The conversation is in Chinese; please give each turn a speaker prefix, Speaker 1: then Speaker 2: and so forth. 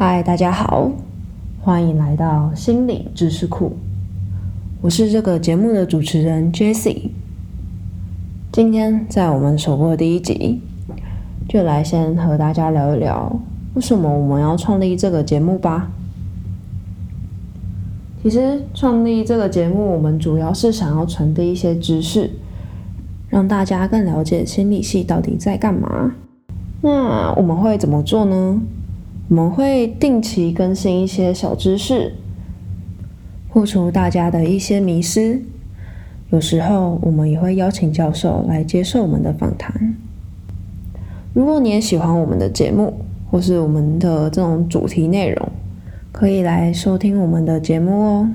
Speaker 1: 嗨，大家好，欢迎来到心理知识库。我是这个节目的主持人 Jessie。今天在我们首播第一集，就来先和大家聊一聊，为什么我们要创立这个节目吧。其实创立这个节目，我们主要是想要传递一些知识，让大家更了解心理系到底在干嘛。那我们会怎么做呢？我们会定期更新一些小知识，破除大家的一些迷思。有时候我们也会邀请教授来接受我们的访谈。如果你也喜欢我们的节目，或是我们的这种主题内容，可以来收听我们的节目哦。